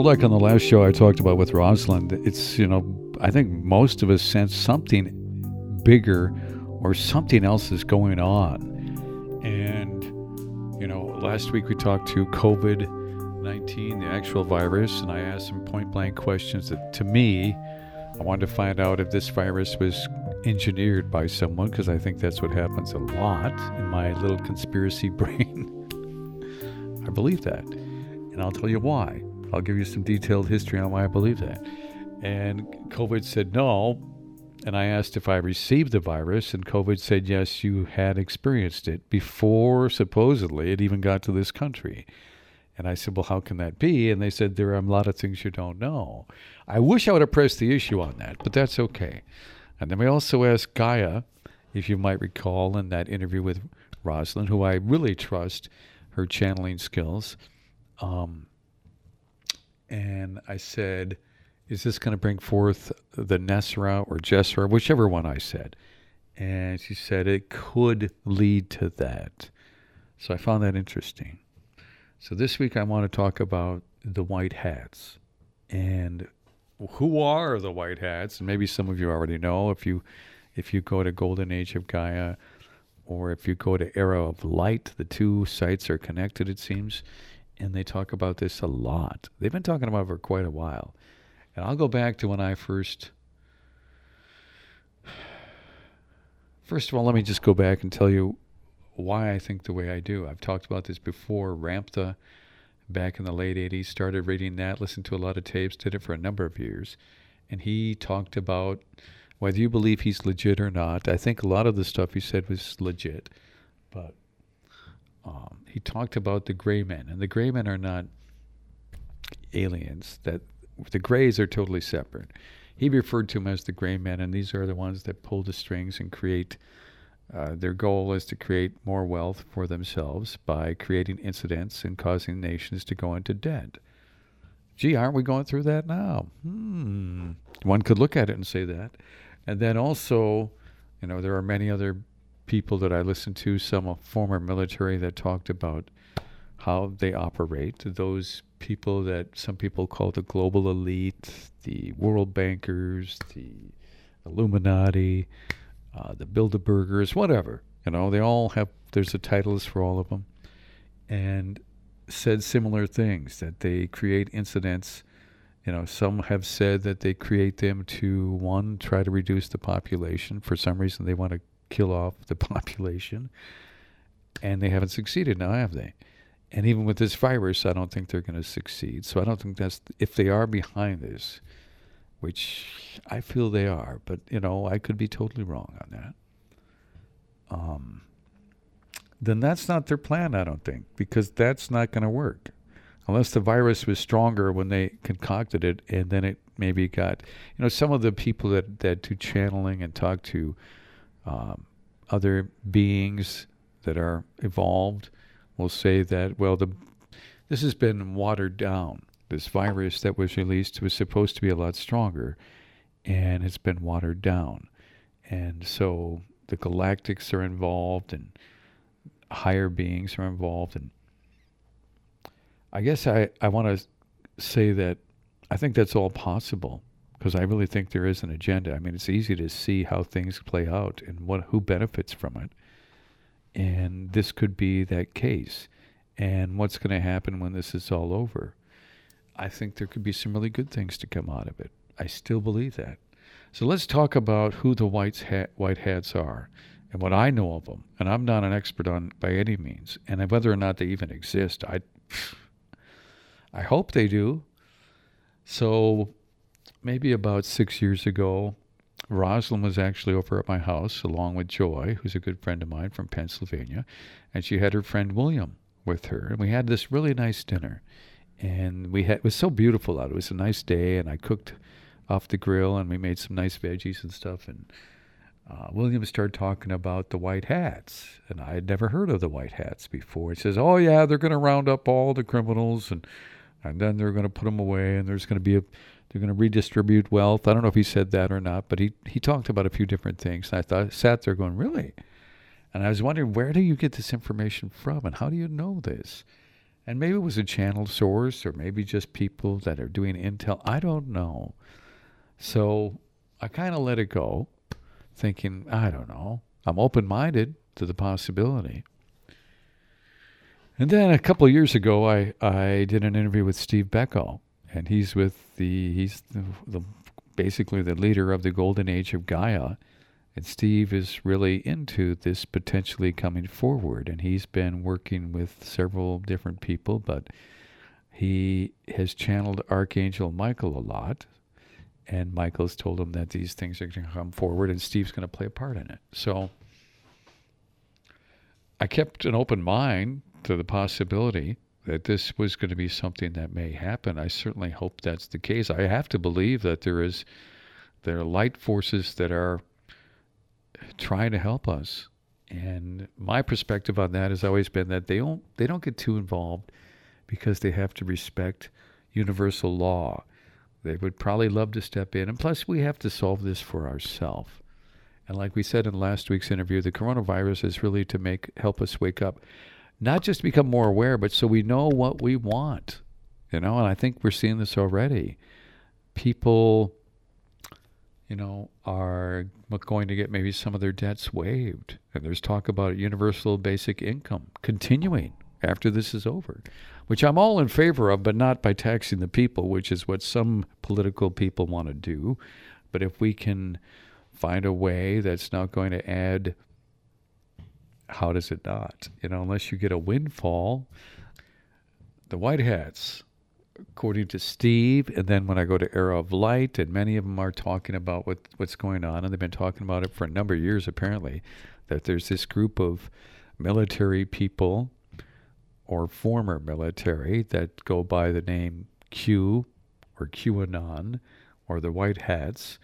Like on the last show I talked about with Rosalind, it's, you know, I think most of us sense something bigger or something else is going on. And, you know, last week we talked to COVID 19, the actual virus, and I asked some point blank questions that to me, I wanted to find out if this virus was engineered by someone, because I think that's what happens a lot in my little conspiracy brain. I believe that. And I'll tell you why. I'll give you some detailed history on why I believe that. And COVID said no. And I asked if I received the virus, and COVID said yes, you had experienced it before supposedly it even got to this country. And I said, Well, how can that be? And they said, There are a lot of things you don't know. I wish I would have pressed the issue on that, but that's okay. And then we also asked Gaia, if you might recall in that interview with Rosalind, who I really trust her channeling skills. Um, and I said, Is this going to bring forth the NESARA or GESARA, whichever one I said? And she said it could lead to that. So I found that interesting. So this week I want to talk about the white hats and who are the white hats. And maybe some of you already know if you if you go to Golden Age of Gaia or if you go to Era of Light, the two sites are connected, it seems and they talk about this a lot. They've been talking about it for quite a while. And I'll go back to when I first. First of all, let me just go back and tell you why I think the way I do. I've talked about this before. Ramtha, back in the late 80s, started reading that, listened to a lot of tapes, did it for a number of years. And he talked about whether you believe he's legit or not. I think a lot of the stuff he said was legit. But um, he talked about the gray men, and the gray men are not aliens. That the grays are totally separate. He referred to them as the gray men, and these are the ones that pull the strings and create. Uh, their goal is to create more wealth for themselves by creating incidents and causing nations to go into debt. Gee, aren't we going through that now? Hmm. One could look at it and say that. And then also, you know, there are many other people that I listened to, some former military that talked about how they operate. Those people that some people call the global elite, the world bankers, the Illuminati, uh, the Bilderbergers, whatever. You know, they all have, there's a titles for all of them. And said similar things that they create incidents. You know, some have said that they create them to, one, try to reduce the population. For some reason, they want to kill off the population, and they haven't succeeded now, have they? And even with this virus, I don't think they're going to succeed. So I don't think that's if they are behind this, which I feel they are, but you know I could be totally wrong on that. Um, then that's not their plan, I don't think, because that's not going to work unless the virus was stronger when they concocted it, and then it maybe got you know some of the people that that do channeling and talk to um, other beings that are evolved will say that, well, the, this has been watered down. This virus that was released was supposed to be a lot stronger, and it's been watered down. And so the galactics are involved, and higher beings are involved. And I guess I, I want to say that I think that's all possible because I really think there is an agenda. I mean, it's easy to see how things play out and what who benefits from it. And this could be that case. And what's going to happen when this is all over? I think there could be some really good things to come out of it. I still believe that. So let's talk about who the whites hat, white hats are and what I know of them. And I'm not an expert on by any means. And whether or not they even exist, I I hope they do. So maybe about six years ago, Rosalind was actually over at my house along with Joy, who's a good friend of mine from Pennsylvania, and she had her friend William with her, and we had this really nice dinner, and we had it was so beautiful out. It was a nice day, and I cooked off the grill, and we made some nice veggies and stuff, and. Uh, William started talking about the white hats, and I had never heard of the white hats before. He says, "Oh yeah, they're going to round up all the criminals, and and then they're going to put them away, and there's going to be a they're going to redistribute wealth. I don't know if he said that or not, but he, he talked about a few different things. And I thought, sat there going, really? And I was wondering, where do you get this information from and how do you know this? And maybe it was a channel source or maybe just people that are doing intel. I don't know. So I kind of let it go, thinking, I don't know. I'm open minded to the possibility. And then a couple years ago, I, I did an interview with Steve Beckow, and he's with the he's the, the basically the leader of the golden age of Gaia. And Steve is really into this potentially coming forward, and he's been working with several different people, but he has channeled Archangel Michael a lot, and Michael's told him that these things are going to come forward, and Steve's going to play a part in it. So I kept an open mind to the possibility that this was going to be something that may happen. I certainly hope that's the case. I have to believe that there is there are light forces that are trying to help us. And my perspective on that has always been that they don't they don't get too involved because they have to respect universal law. They would probably love to step in. And plus we have to solve this for ourselves. And like we said in last week's interview, the coronavirus is really to make help us wake up not just become more aware, but so we know what we want. You know, and I think we're seeing this already. People, you know, are going to get maybe some of their debts waived. And there's talk about universal basic income continuing after this is over, which I'm all in favor of, but not by taxing the people, which is what some political people want to do. But if we can find a way that's not going to add how does it not? You know, unless you get a windfall. The white hats, according to Steve, and then when I go to Era of Light, and many of them are talking about what, what's going on, and they've been talking about it for a number of years apparently, that there's this group of military people or former military that go by the name Q or QAnon or the White Hats,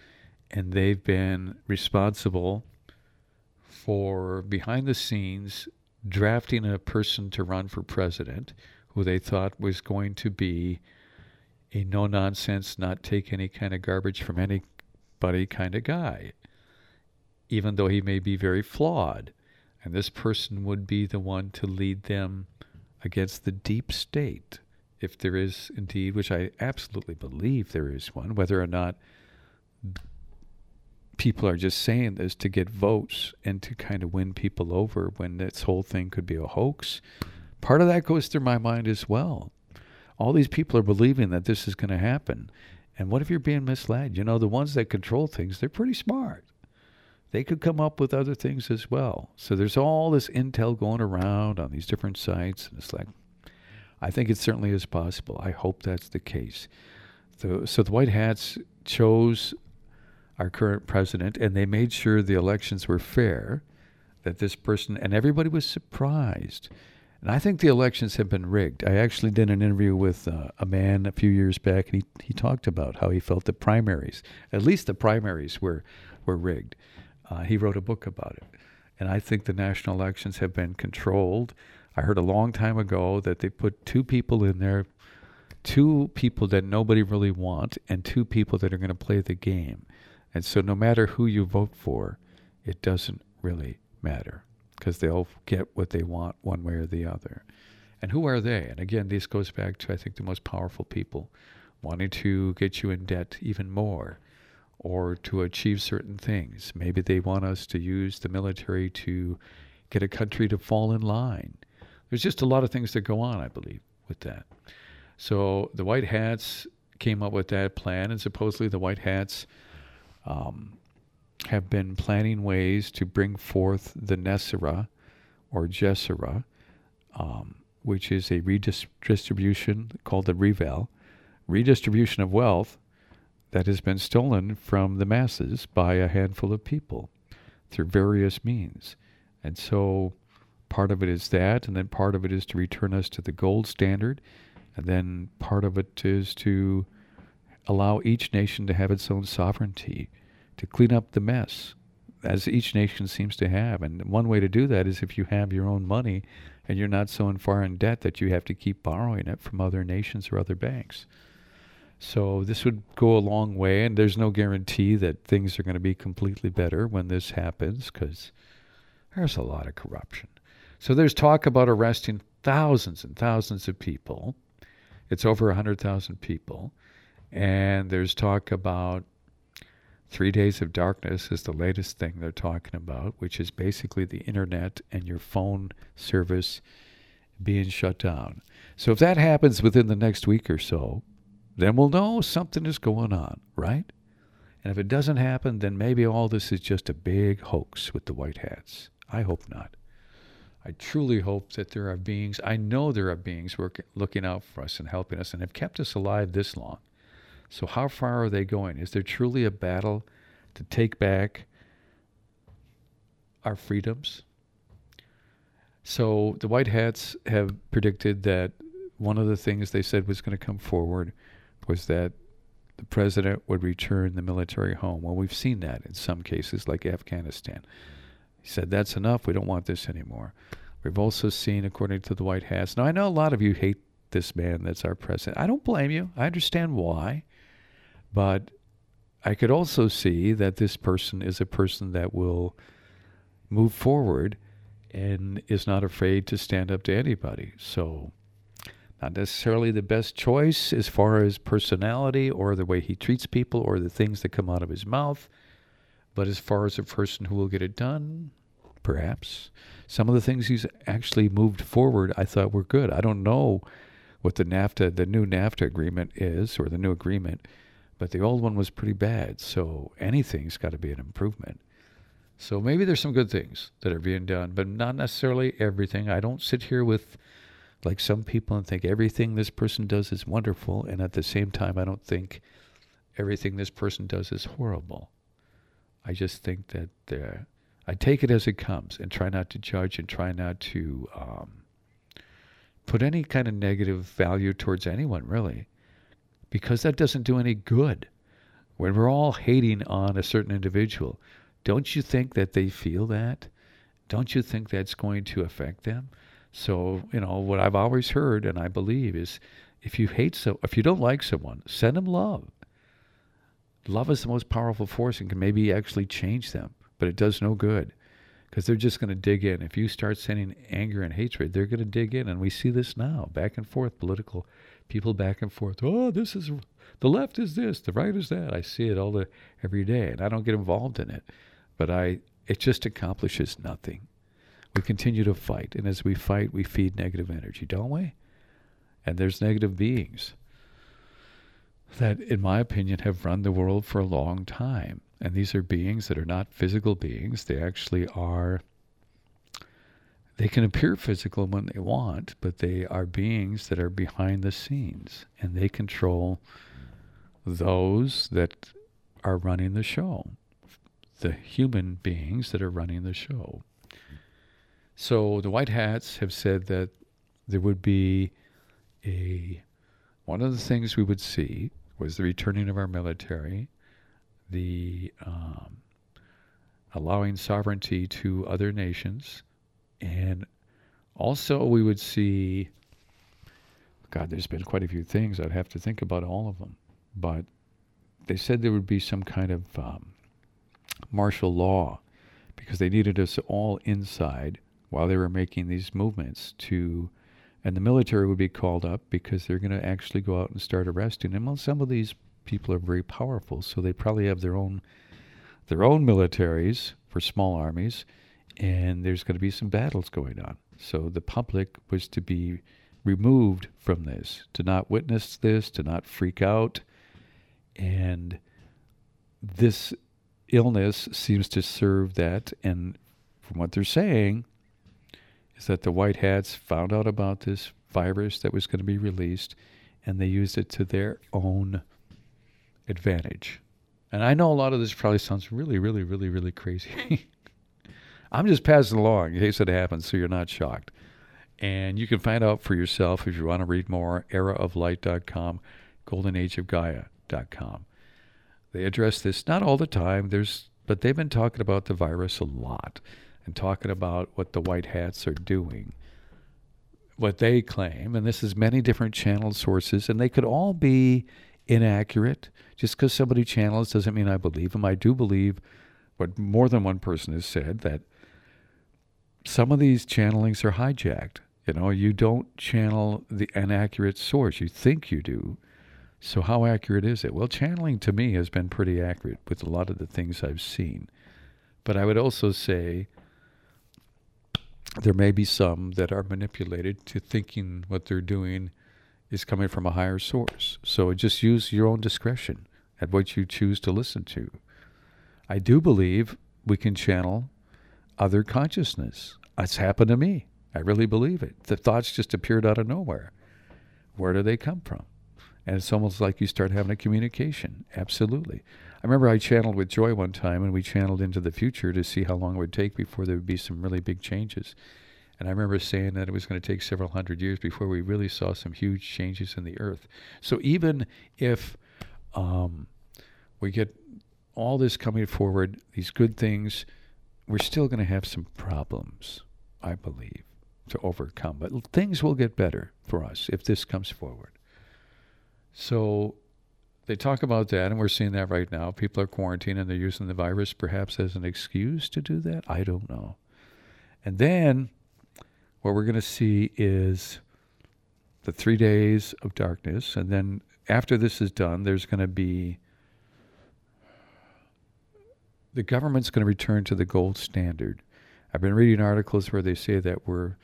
and they've been responsible for behind the scenes drafting a person to run for president who they thought was going to be a no nonsense, not take any kind of garbage from anybody kind of guy, even though he may be very flawed. And this person would be the one to lead them against the deep state, if there is indeed, which I absolutely believe there is one, whether or not people are just saying this to get votes and to kind of win people over when this whole thing could be a hoax. Part of that goes through my mind as well. All these people are believing that this is going to happen. And what if you're being misled? You know, the ones that control things, they're pretty smart. They could come up with other things as well. So there's all this intel going around on these different sites. And it's like, I think it certainly is possible. I hope that's the case. So, so the White Hats chose our current president, and they made sure the elections were fair, that this person, and everybody was surprised. And I think the elections have been rigged. I actually did an interview with uh, a man a few years back, and he, he talked about how he felt the primaries, at least the primaries, were, were rigged. Uh, he wrote a book about it. And I think the national elections have been controlled. I heard a long time ago that they put two people in there, two people that nobody really want, and two people that are going to play the game. And so, no matter who you vote for, it doesn't really matter because they'll get what they want one way or the other. And who are they? And again, this goes back to, I think, the most powerful people wanting to get you in debt even more or to achieve certain things. Maybe they want us to use the military to get a country to fall in line. There's just a lot of things that go on, I believe, with that. So the White Hats came up with that plan, and supposedly the White Hats um, have been planning ways to bring forth the NESARA or GESARA, um, which is a redistribution called the Revel, redistribution of wealth that has been stolen from the masses by a handful of people through various means. And so part of it is that, and then part of it is to return us to the gold standard, and then part of it is to allow each nation to have its own sovereignty, to clean up the mess, as each nation seems to have. And one way to do that is if you have your own money and you're not so in debt that you have to keep borrowing it from other nations or other banks. So this would go a long way, and there's no guarantee that things are going to be completely better when this happens because there's a lot of corruption. So there's talk about arresting thousands and thousands of people. It's over 100,000 people. And there's talk about three days of darkness is the latest thing they're talking about, which is basically the internet and your phone service being shut down. So if that happens within the next week or so, then we'll know something is going on, right? And if it doesn't happen, then maybe all this is just a big hoax with the white hats. I hope not. I truly hope that there are beings, I know there are beings working, looking out for us and helping us and have kept us alive this long. So, how far are they going? Is there truly a battle to take back our freedoms? So, the White Hats have predicted that one of the things they said was going to come forward was that the president would return the military home. Well, we've seen that in some cases, like Afghanistan. He said, That's enough. We don't want this anymore. We've also seen, according to the White House, now I know a lot of you hate this man that's our president. I don't blame you. I understand why. But I could also see that this person is a person that will move forward and is not afraid to stand up to anybody. So not necessarily the best choice as far as personality or the way he treats people or the things that come out of his mouth. But as far as a person who will get it done, perhaps. Some of the things he's actually moved forward I thought were good. I don't know what the NAFTA, the new NAFTA agreement is or the new agreement, but the old one was pretty bad. So anything's got to be an improvement. So maybe there's some good things that are being done, but not necessarily everything. I don't sit here with like some people and think everything this person does is wonderful, and at the same time, I don't think everything this person does is horrible. I just think that uh, I take it as it comes and try not to judge and try not to um, put any kind of negative value towards anyone, really, because that doesn't do any good. When we're all hating on a certain individual, don't you think that they feel that? Don't you think that's going to affect them? So, you know, what I've always heard and I believe is if you hate so if you don't like someone, send them love. Love is the most powerful force and can maybe actually change them, but it does no good because they're just going to dig in. If you start sending anger and hatred, they're going to dig in. And we see this now back and forth, political people back and forth. Oh, this is the left is this, the right is that. I see it all the every day, and I don't get involved in it, but I it just accomplishes nothing we continue to fight. And as we fight, we feed negative energy, don't we? And there's negative beings that, in my opinion, have run the world for a long time. And these are beings that are not physical beings. They actually are, they can appear physical when they want, but they are beings that are behind the scenes. And they control those that are running the show, the human beings that are running the show. So the White Hats have said that there would be a one of the things we would see was the returning of our military, the um, allowing sovereignty to other nations, and also we would see. God, there's been quite a few things. I'd have to think about all of them, but they said there would be some kind of um, martial law because they needed us all inside while they were making these movements to and the military would be called up because they're going to actually go out and start arresting them. Well, some of these people are very powerful, so they probably have their own their own militaries for small armies, and there's going to be some battles going on. So the public was to be removed from this, to not witness this, to not freak out, and this illness seems to serve that. And from what they're saying, is that the White Hats found out about this virus that was going to be released and they used it to their own advantage. And I know a lot of this probably sounds really, really, really, really crazy. I'm just passing along in case it happens so you're not shocked. And you can find out for yourself if you want to read more, eraoflight.com, goldenageofgaia.com. They address this not all the time, there's but they've been talking about the virus a lot and talking about what the white hats are doing, what they claim, and this is many different channel sources, and they could all be inaccurate. Just because somebody channels doesn't mean I believe them. I do believe what more than one person has said that some of these channelings are hijacked. You know, you don't channel the inaccurate source. You think you do. So how accurate is it? Well, channeling to me has been pretty accurate with a lot of the things I've seen. But I would also say there may be some that are manipulated to thinking what they're doing is coming from a higher source. So just use your own discretion at what you choose to listen to. I do believe we can channel other consciousness. It's happened to me. I really believe it. The thoughts just appeared out of nowhere. Where do they come from? And it's almost like you start having a communication. Absolutely. I remember I channeled with Joy one time and we channeled into the future to see how long it would take before there would be some really big changes. And I remember saying that it was going to take several hundred years before we really saw some huge changes in the earth. So even if um, we get all this coming forward, these good things, we're still going to have some problems, I believe, to overcome. But things will get better for us if this comes forward. So they talk about that, and we're seeing that right now. People are quarantining and they're using the virus perhaps as an excuse to do that. I don't know. And then what we're going to see is the three days of darkness. And then after this is done, there's going to be the government's going to return to the gold standard. I've been reading articles where they say that we're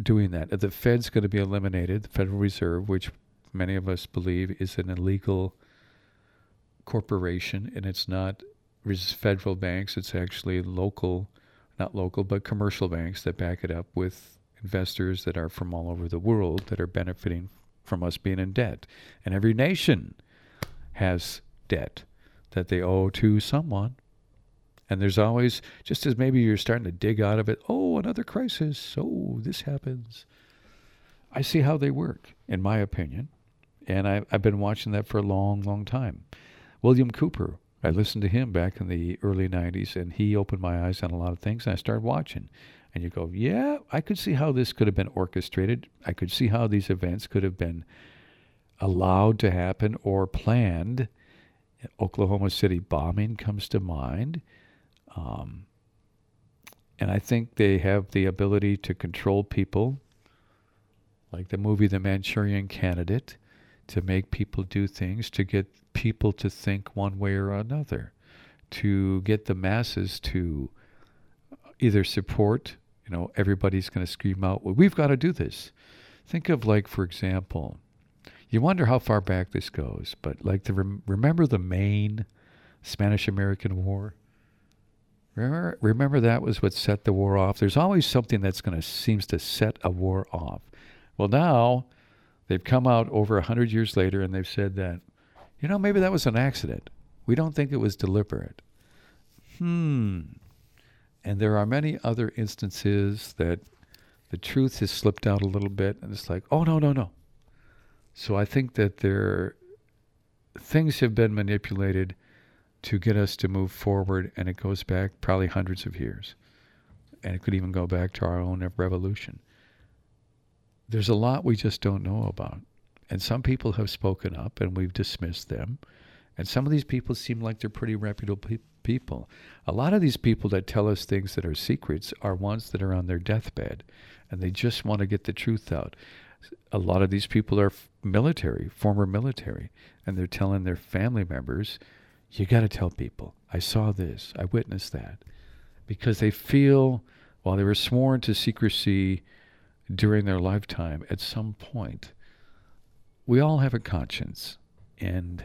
doing that. The Fed's going to be eliminated, the Federal Reserve, which many of us believe is an illegal corporation, and it's not federal banks, it's actually local, not local, but commercial banks that back it up with investors that are from all over the world that are benefiting from us being in debt. And every nation has debt that they owe to someone. And there's always, just as maybe you're starting to dig out of it, oh, another crisis. Oh, this happens. I see how they work, in my opinion. And I, I've been watching that for a long, long time. William Cooper, I listened to him back in the early 90s, and he opened my eyes on a lot of things, and I started watching. And you go, yeah, I could see how this could have been orchestrated. I could see how these events could have been allowed to happen or planned. Oklahoma City bombing comes to mind. Um, and I think they have the ability to control people, like the movie The Manchurian Candidate, to make people do things, to get people to think one way or another, to get the masses to either support, you know, everybody's going to scream out, well, we've got to do this. Think of, like, for example, you wonder how far back this goes, but like the rem- remember the Maine Spanish American War? Remember, remember that was what set the war off. There's always something that's going to seems to set a war off. Well, now they've come out over a hundred years later and they've said that, you know, maybe that was an accident. We don't think it was deliberate. Hmm. And there are many other instances that the truth has slipped out a little bit, and it's like, oh no, no, no. So I think that there things have been manipulated to get us to move forward, and it goes back probably hundreds of years. And it could even go back to our own revolution. There's a lot we just don't know about. And some people have spoken up, and we've dismissed them. And some of these people seem like they're pretty reputable pe- people. A lot of these people that tell us things that are secrets are ones that are on their deathbed, and they just want to get the truth out. A lot of these people are military, former military, and they're telling their family members you got to tell people, I saw this, I witnessed that. Because they feel, while they were sworn to secrecy during their lifetime, at some point, we all have a conscience. And,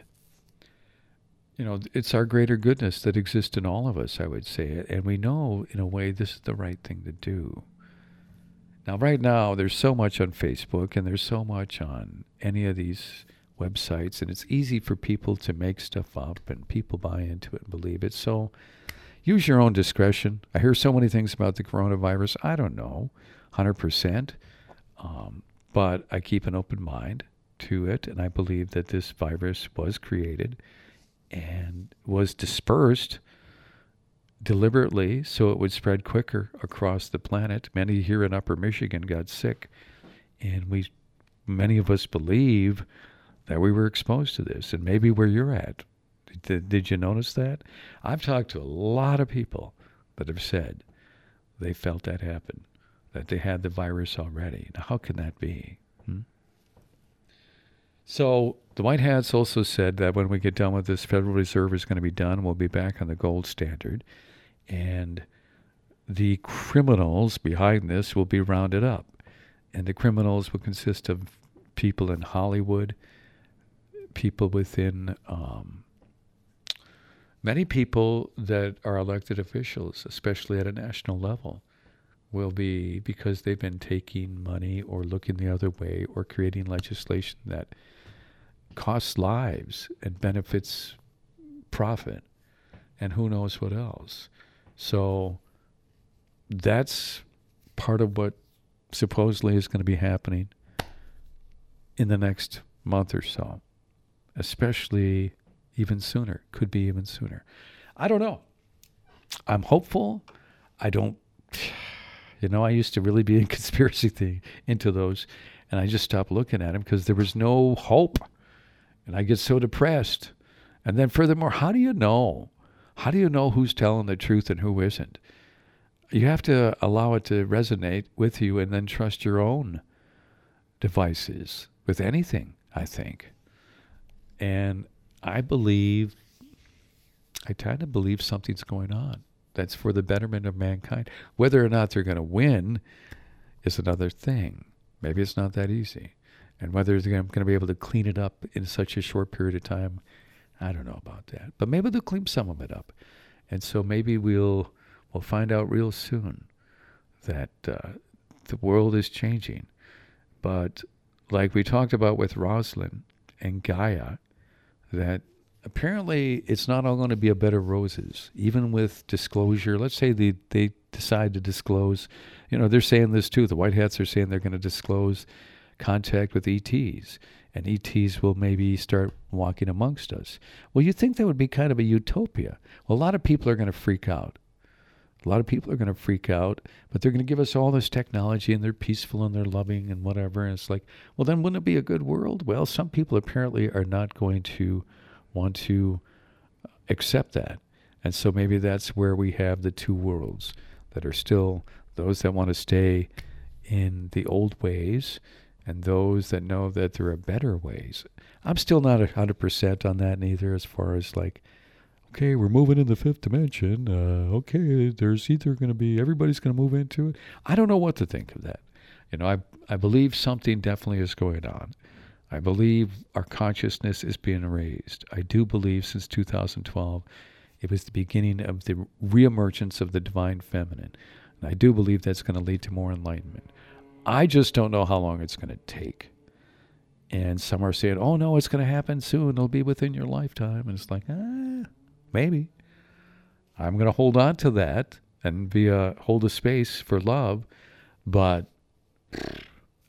you know, it's our greater goodness that exists in all of us, I would say. And we know, in a way, this is the right thing to do. Now, right now, there's so much on Facebook and there's so much on any of these websites, and it's easy for people to make stuff up, and people buy into it and believe it. So use your own discretion. I hear so many things about the coronavirus. I don't know, 100%. Um, but I keep an open mind to it, and I believe that this virus was created and was dispersed deliberately so it would spread quicker across the planet. Many here in Upper Michigan got sick, and we, many of us believe that we were exposed to this, and maybe where you're at. Did, did you notice that? I've talked to a lot of people that have said they felt that happen, that they had the virus already. Now, how can that be? Hmm? So the White Hats also said that when we get done with this, Federal Reserve is going to be done. We'll be back on the gold standard, and the criminals behind this will be rounded up, and the criminals will consist of people in Hollywood, people within um, many people that are elected officials, especially at a national level, will be because they've been taking money or looking the other way or creating legislation that costs lives and benefits profit and who knows what else. So that's part of what supposedly is going to be happening in the next month or so, especially even sooner. Could be even sooner. I don't know. I'm hopeful. I don't, you know, I used to really be in conspiracy thing into those, and I just stopped looking at them because there was no hope, and I get so depressed. And then, furthermore, how do you know? How do you know who's telling the truth and who isn't? You have to allow it to resonate with you, and then trust your own devices with anything. I think, and I believe, I tend to believe something's going on that's for the betterment of mankind. Whether or not they're going to win is another thing. Maybe it's not that easy. And whether they're going to be able to clean it up in such a short period of time, I don't know about that. But maybe they'll clean some of it up. And so maybe we'll we'll find out real soon that uh, the world is changing. But like we talked about with Rosalind and Gaia, that apparently it's not all going to be a bed of roses, even with disclosure. Let's say they, they decide to disclose, you know, they're saying this too. The White Hats are saying they're going to disclose contact with ETs, and ETs will maybe start walking amongst us. Well, you think that would be kind of a utopia. Well, a lot of people are going to freak out. A lot of people are going to freak out, but they're going to give us all this technology and they're peaceful and they're loving and whatever. And it's like, well, then wouldn't it be a good world? Well, some people apparently are not going to want to uh, accept that. And so maybe that's where we have the two worlds that are still those that want to stay in the old ways and those that know that there are better ways. I'm still not 100% on that neither as far as like, okay, we're moving in the fifth dimension. Uh, okay, there's either going to be everybody's going to move into it. I don't know what to think of that. You know, I I believe something definitely is going on. I believe our consciousness is being raised. I do believe since 2012, it was the beginning of the reemergence of the divine feminine. And I do believe that's going to lead to more enlightenment. I just don't know how long it's going to take. And some are saying, oh, no, it's going to happen soon. It'll be within your lifetime. And it's like, ah, Maybe. I'm going to hold on to that and be a hold a space for love, but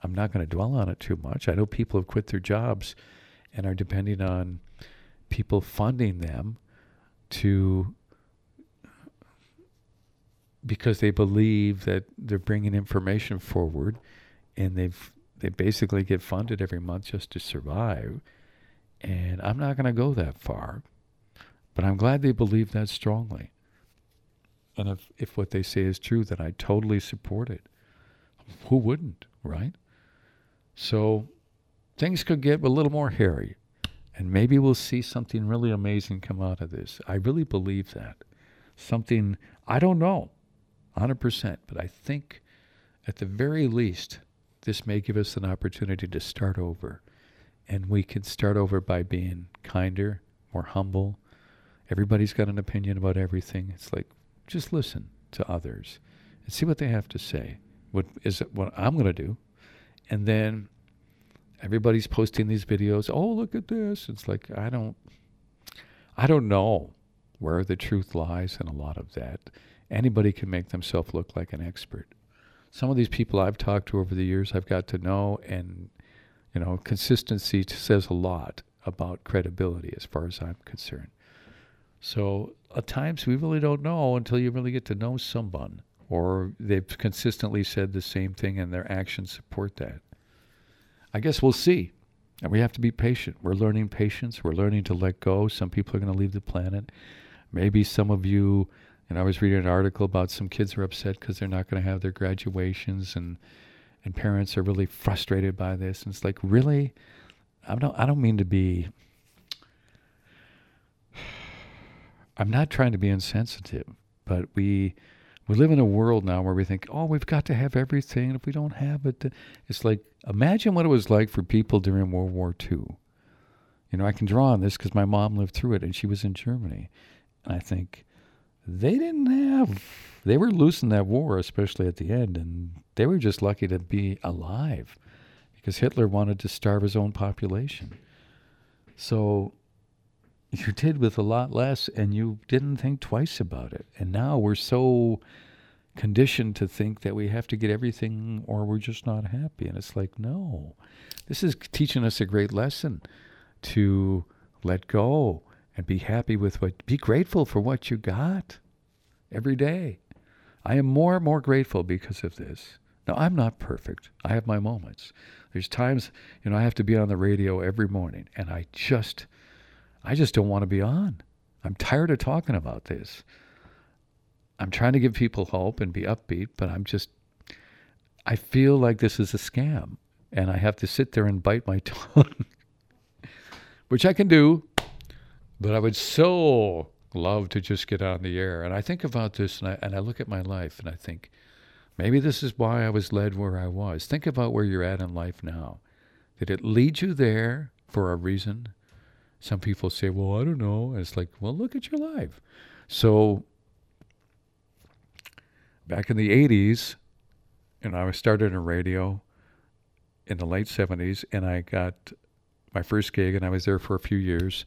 I'm not going to dwell on it too much. I know people have quit their jobs and are depending on people funding them to because they believe that they're bringing information forward and they've they basically get funded every month just to survive and I'm not going to go that far but I'm glad they believe that strongly. And if, if what they say is true, then I totally support it. Who wouldn't, right? So things could get a little more hairy. And maybe we'll see something really amazing come out of this. I really believe that. Something, I don't know 100%, but I think at the very least, this may give us an opportunity to start over. And we can start over by being kinder, more humble, Everybody's got an opinion about everything. It's like just listen to others and see what they have to say. What is what I'm going to do? And then everybody's posting these videos. Oh, look at this. It's like I don't I don't know where the truth lies in a lot of that. Anybody can make themselves look like an expert. Some of these people I've talked to over the years, I've got to know, and you know, consistency says a lot about credibility as far as I'm concerned. So at times we really don't know until you really get to know someone, or they've consistently said the same thing and their actions support that. I guess we'll see. And we have to be patient. We're learning patience. We're learning to let go. Some people are going to leave the planet. Maybe some of you And I was reading an article about some kids are upset because they're not going to have their graduations, and and parents are really frustrated by this. And it's like, really, I don't I don't mean to be. I'm not trying to be insensitive, but we we live in a world now where we think, oh, we've got to have everything. If we don't have it, it's like, imagine what it was like for people during World War II. You know, I can draw on this because my mom lived through it and she was in Germany. And I think they didn't have, they were losing that war, especially at the end. And they were just lucky to be alive because Hitler wanted to starve his own population. So you did with a lot less and you didn't think twice about it. And now we're so conditioned to think that we have to get everything or we're just not happy. And it's like, no, this is teaching us a great lesson to let go and be happy with what, be grateful for what you got every day. I am more and more grateful because of this. Now, I'm not perfect. I have my moments. There's times, you know, I have to be on the radio every morning and I just, I just don't want to be on. I'm tired of talking about this. I'm trying to give people hope and be upbeat, but I'm just, I feel like this is a scam. And I have to sit there and bite my tongue, which I can do, but I would so love to just get on the air. And I think about this and I, and I look at my life and I think, maybe this is why I was led where I was. Think about where you're at in life now. Did it lead you there for a reason? Some people say, well, I don't know. And it's like, well, look at your life. So back in the 80s, and I started in radio in the late 70s, and I got my first gig, and I was there for a few years,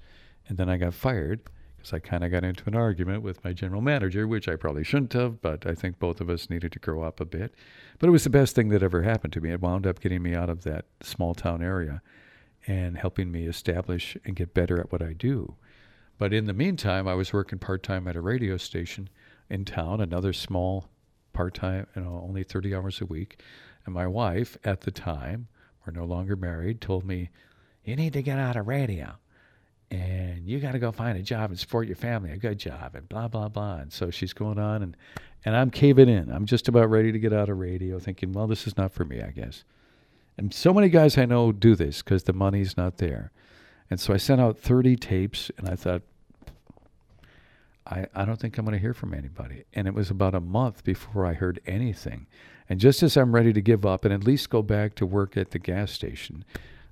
and then I got fired because I kind of got into an argument with my general manager, which I probably shouldn't have, but I think both of us needed to grow up a bit. But it was the best thing that ever happened to me. It wound up getting me out of that small town area and helping me establish and get better at what I do. But in the meantime, I was working part time at a radio station in town, another small part time, you know, only 30 hours a week. And my wife at the time, we're no longer married, told me, You need to get out of radio and you got to go find a job and support your family, a good job, and blah, blah, blah. And so she's going on, and, and I'm caving in. I'm just about ready to get out of radio, thinking, well, this is not for me, I guess. And so many guys I know do this because the money's not there. And so I sent out 30 tapes and I thought, I, I don't think I'm going to hear from anybody. And it was about a month before I heard anything. And just as I'm ready to give up and at least go back to work at the gas station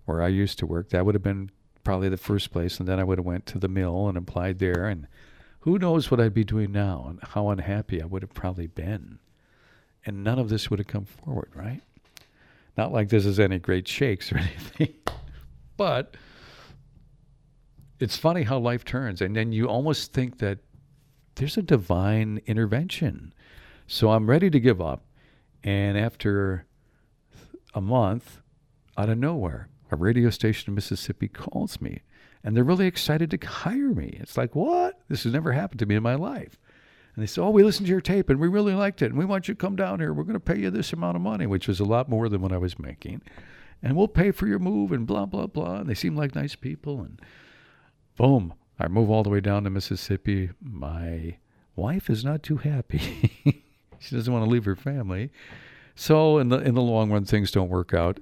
where I used to work, that would have been probably the first place. And then I would have went to the mill and applied there. And who knows what I'd be doing now and how unhappy I would have probably been. And none of this would have come forward, right? Not like this is any great shakes or anything, but it's funny how life turns. And then you almost think that there's a divine intervention. So I'm ready to give up. And after a month, out of nowhere, a radio station in Mississippi calls me and they're really excited to hire me. It's like, what? This has never happened to me in my life. And they said, Oh, we listened to your tape and we really liked it. And we want you to come down here. We're going to pay you this amount of money, which was a lot more than what I was making. And we'll pay for your move and blah, blah, blah. And they seem like nice people. And boom, I move all the way down to Mississippi. My wife is not too happy. she doesn't want to leave her family. So in the in the long run, things don't work out,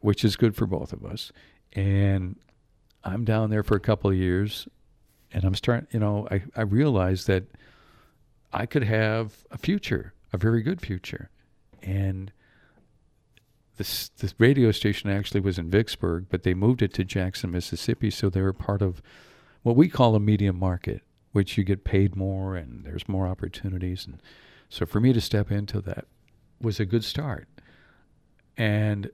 which is good for both of us. And I'm down there for a couple of years, and I'm starting. You know, I I realized that I could have a future, a very good future. And this this radio station actually was in Vicksburg, but they moved it to Jackson, Mississippi, so they were part of what we call a medium market, which you get paid more and there's more opportunities. And so for me to step into that was a good start. And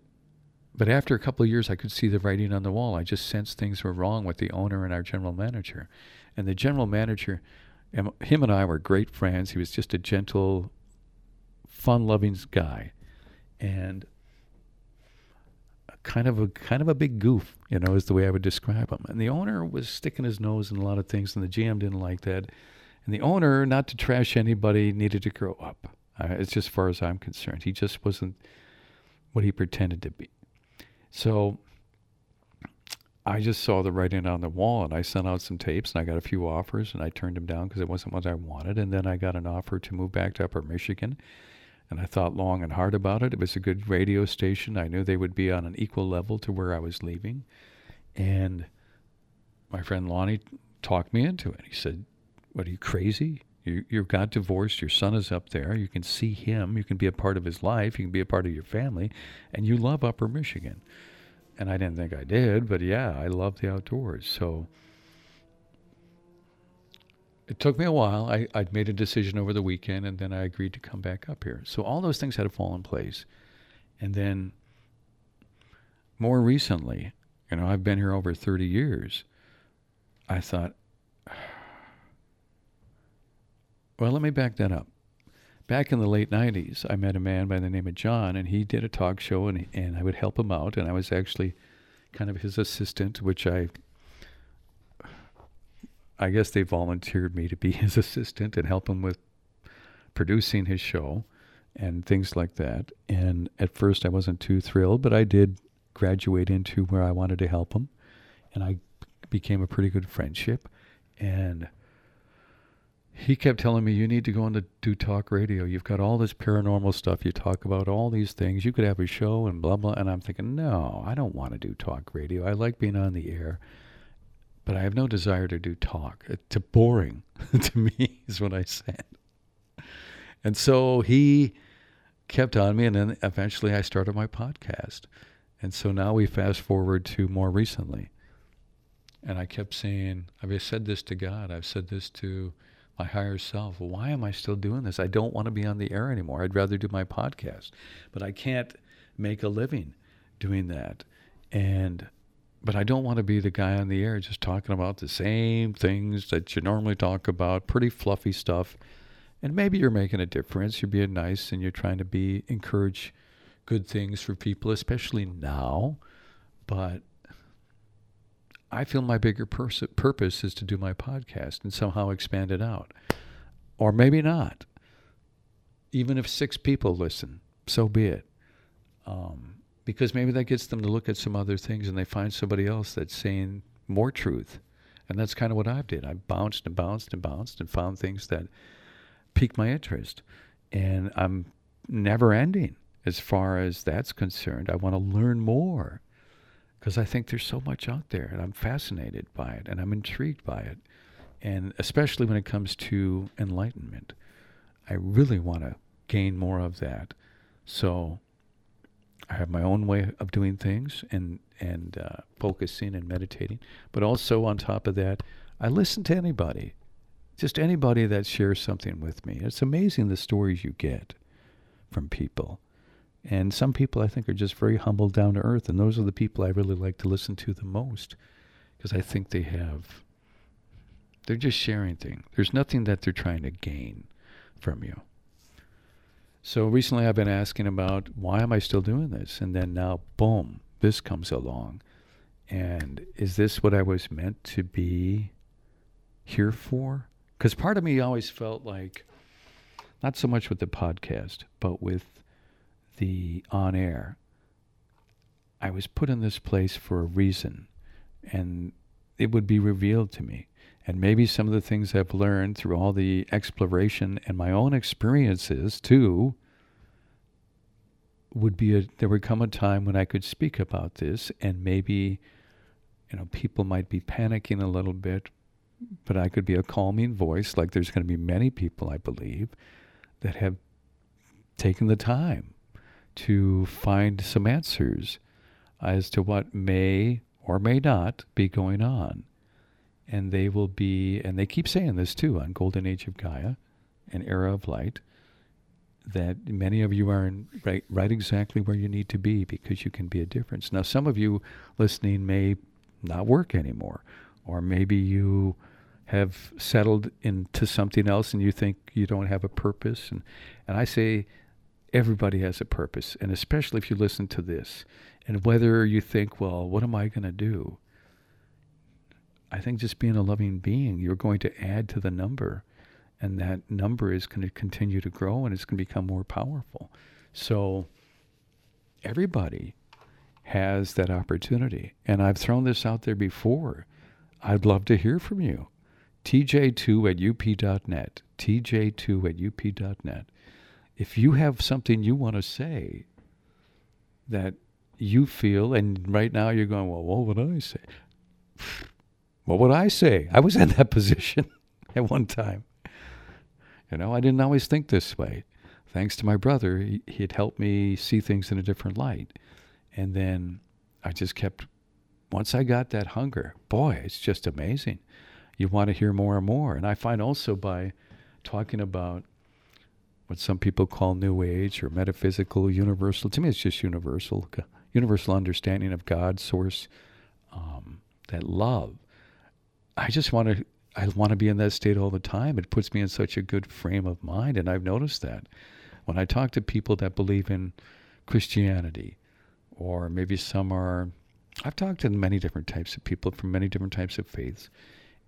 but after a couple of years, I could see the writing on the wall. I just sensed things were wrong with the owner and our general manager. And the general manager him and I were great friends. He was just a gentle, fun-loving guy, and kind of a kind of a big goof, you know, is the way I would describe him. And the owner was sticking his nose in a lot of things, and the GM didn't like that. And the owner, not to trash anybody, needed to grow up. Uh, it's just as far as I'm concerned. He just wasn't what he pretended to be. So I just saw the writing on the wall and I sent out some tapes and I got a few offers and I turned them down because it wasn't what I wanted. And then I got an offer to move back to Upper Michigan. And I thought long and hard about it. It was a good radio station. I knew they would be on an equal level to where I was leaving. And my friend Lonnie talked me into it. He said, What are you crazy? You, you got divorced. Your son is up there. You can see him. You can be a part of his life. You can be a part of your family. And you love Upper Michigan. And I didn't think I did, but yeah, I love the outdoors. So it took me a while. I, I'd made a decision over the weekend and then I agreed to come back up here. So all those things had to fall in place. And then more recently, you know, I've been here over 30 years. I thought, well, let me back that up. Back in the late 90s, I met a man by the name of John, and he did a talk show, and, and I would help him out, and I was actually kind of his assistant, which I I guess they volunteered me to be his assistant and help him with producing his show and things like that. And at first, I wasn't too thrilled, but I did graduate into where I wanted to help him, and I became a pretty good friendship. And he kept telling me, "You need to go into do talk radio. You've got all this paranormal stuff. You talk about all these things. You could have a show and blah blah." And I'm thinking, "No, I don't want to do talk radio. I like being on the air." But I have no desire to do talk. It's boring to me, is what I said. And so he kept on me, and then eventually I started my podcast. And so now we fast forward to more recently. And I kept saying, I've said this to God, I've said this to my higher self. Why am I still doing this? I don't want to be on the air anymore. I'd rather do my podcast. But I can't make a living doing that. And but I don't want to be the guy on the air just talking about the same things that you normally talk about, pretty fluffy stuff. And maybe you're making a difference. You're being nice and you're trying to be encourage good things for people, especially now. But I feel my bigger pers- purpose is to do my podcast and somehow expand it out. Or maybe not. Even if six people listen, so be it. Um, because maybe that gets them to look at some other things and they find somebody else that's saying more truth. And that's kind of what I did. I bounced and bounced and bounced and found things that piqued my interest. And I'm never ending as far as that's concerned. I want to learn more because I think there's so much out there and I'm fascinated by it and I'm intrigued by it. And especially when it comes to enlightenment, I really want to gain more of that. So I have my own way of doing things and and uh, focusing and meditating, but also on top of that, I listen to anybody, just anybody that shares something with me. It's amazing the stories you get from people, and some people I think are just very humble, down to earth, and those are the people I really like to listen to the most, because I think they have. They're just sharing things. There's nothing that they're trying to gain from you. So recently I've been asking about why am I still doing this? And then now, boom, this comes along. And is this what I was meant to be here for? Because part of me always felt like, not so much with the podcast, but with the on air, I was put in this place for a reason. And it would be revealed to me. And maybe some of the things I've learned through all the exploration and my own experiences too would be a there would come a time when I could speak about this and maybe you know people might be panicking a little bit but I could be a calming voice like there's going to be many people I believe that have taken the time to find some answers as to what may or may not be going on and they will be, and they keep saying this too on Golden Age of Gaia, an era of light, that many of you are in right, right exactly where you need to be because you can be a difference. Now, some of you listening may not work anymore, or maybe you have settled into something else and you think you don't have a purpose. And, and I say everybody has a purpose, and especially if you listen to this. And whether you think, well, what am I going to do? I think just being a loving being, you're going to add to the number. And that number is going to continue to grow and it's going to become more powerful. So everybody has that opportunity. And I've thrown this out there before. I'd love to hear from you. TJ2 at up.net. TJ2 at up.net. If you have something you want to say that you feel, and right now you're going, well, what would I say? What would I say? I was in that position at one time. You know, I didn't always think this way. Thanks to my brother, he, had helped me see things in a different light. And then I just kept, once I got that hunger, boy, it's just amazing. You want to hear more and more. And I find also by talking about what some people call New Age or metaphysical, universal, to me it's just universal, universal understanding of God, source, um, that love. I just want to I want to be in that state all the time. It puts me in such a good frame of mind. And I've noticed that when I talk to people that believe in Christianity, or maybe some are, I've talked to many different types of people from many different types of faiths.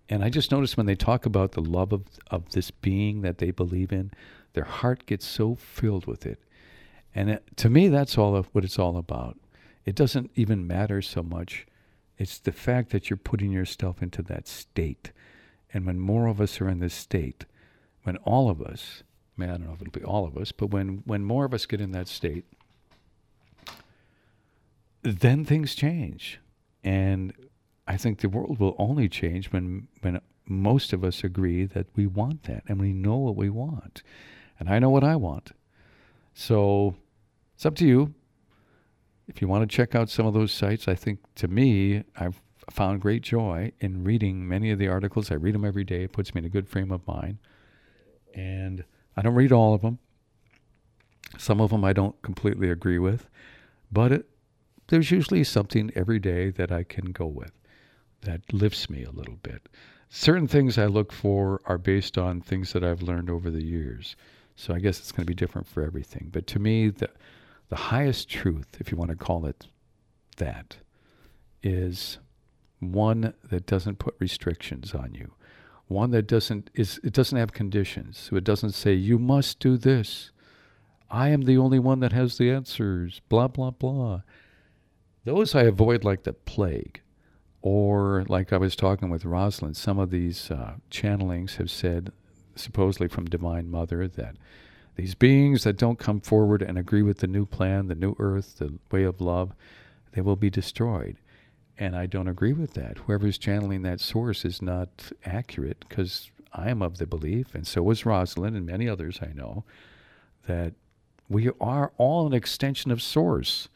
And I just notice when they talk about the love of, of this being that they believe in, their heart gets so filled with it. And it, to me, that's all of what it's all about. It doesn't even matter so much. It's the fact that you're putting yourself into that state and when more of us are in this state, when all of us, man, I don't know if it'll be all of us, but when, when more of us get in that state, then things change. And I think the world will only change when, when most of us agree that we want that and we know what we want. And I know what I want. So it's up to you. If you want to check out some of those sites, I think to me, I've found great joy in reading many of the articles. I read them every day. It puts me in a good frame of mind. And I don't read all of them. Some of them I don't completely agree with, but it, there's usually something every day that I can go with that lifts me a little bit. Certain things I look for are based on things that I've learned over the years. So I guess it's going to be different for everything. But to me, the, the highest truth, if you want to call it that, is one that doesn't put restrictions on you, one that doesn't is it doesn't have conditions. So it doesn't say you must do this. I am the only one that has the answers. Blah blah blah. Those I avoid like the plague. Or like I was talking with Rosalind, some of these uh, channelings have said, supposedly from Divine Mother, that these beings that don't come forward and agree with the new plan, the new earth, the way of love, they will be destroyed. And I don't agree with that. Whoever's channeling that source is not accurate because I am of the belief, and so is Rosalind and many others I know, that we are all an extension of Source,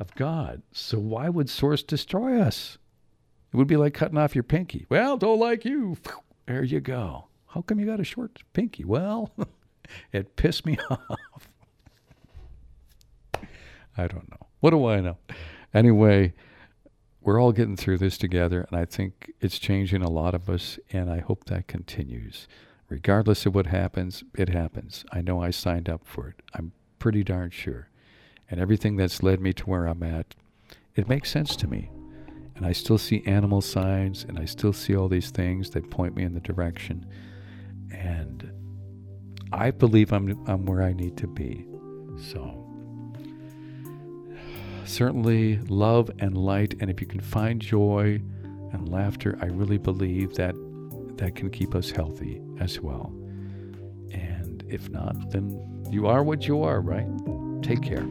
of God. So why would Source destroy us? It would be like cutting off your pinky. Well, don't like you. There you go. How come you got a short pinky? Well, it pissed me off. I don't know. What do I know? Anyway, we're all getting through this together, and I think it's changing a lot of us, and I hope that continues. Regardless of what happens, it happens. I know I signed up for it. I'm pretty darn sure. And everything that's led me to where I'm at, it makes sense to me. And I still see animal signs, and I still see all these things that point me in the direction. And I believe I'm, I'm where I need to be. So certainly love and light. And if you can find joy and laughter, I really believe that that can keep us healthy as well. And if not, then you are what you are, right? Take care.